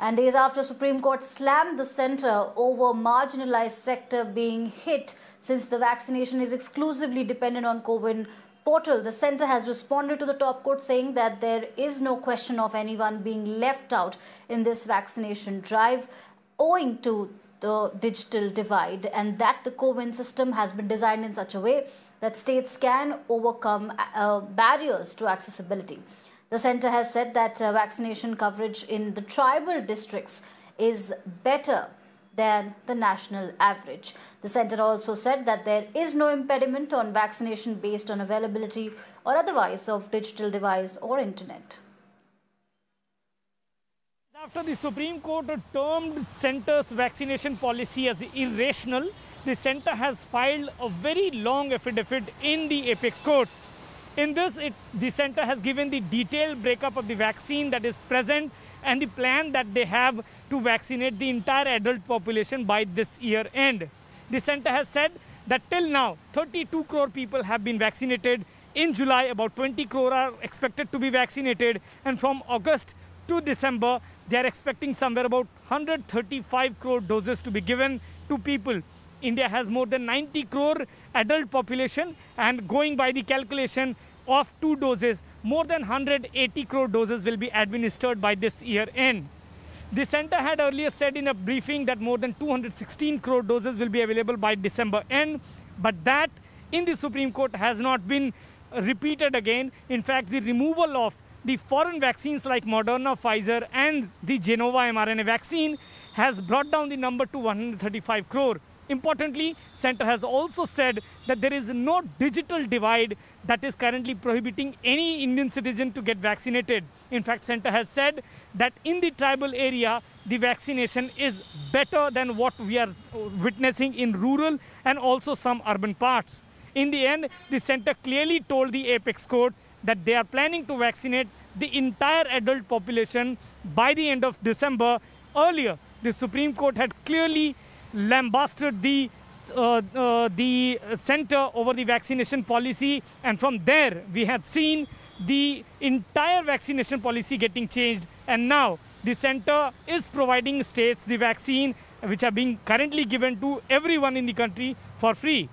And days after Supreme Court slammed the centre over marginalized sector being hit since the vaccination is exclusively dependent on CoWIN portal, the centre has responded to the top court saying that there is no question of anyone being left out in this vaccination drive owing to the digital divide and that the CoWIN system has been designed in such a way that states can overcome uh, barriers to accessibility. The centre has said that uh, vaccination coverage in the tribal districts is better than the national average. The centre also said that there is no impediment on vaccination based on availability or otherwise of digital device or internet. After the Supreme Court termed centre's vaccination policy as irrational, the centre has filed a very long affidavit in the apex court in this, it, the center has given the detailed breakup of the vaccine that is present and the plan that they have to vaccinate the entire adult population by this year end. The center has said that till now, 32 crore people have been vaccinated. In July, about 20 crore are expected to be vaccinated. And from August to December, they are expecting somewhere about 135 crore doses to be given to people. India has more than 90 crore adult population and going by the calculation of two doses, more than 180 crore doses will be administered by this year end. The center had earlier said in a briefing that more than 216 crore doses will be available by December end, but that in the Supreme Court has not been repeated again. In fact, the removal of the foreign vaccines like Moderna, Pfizer and the Gennova mRNA vaccine has brought down the number to 135 crore. Importantly, Center has also said that there is no digital divide that is currently prohibiting any Indian citizen to get vaccinated. In fact, Center has said that in the tribal area, the vaccination is better than what we are witnessing in rural and also some urban parts. In the end, the center clearly told the apex court that they are planning to vaccinate the entire adult population by the end of December. Earlier, the Supreme Court had clearly lambasted the uh, uh, the center over the vaccination policy. And from there we had seen the entire vaccination policy getting changed. And now the center is providing states the vaccine which are being currently given to everyone in the country for free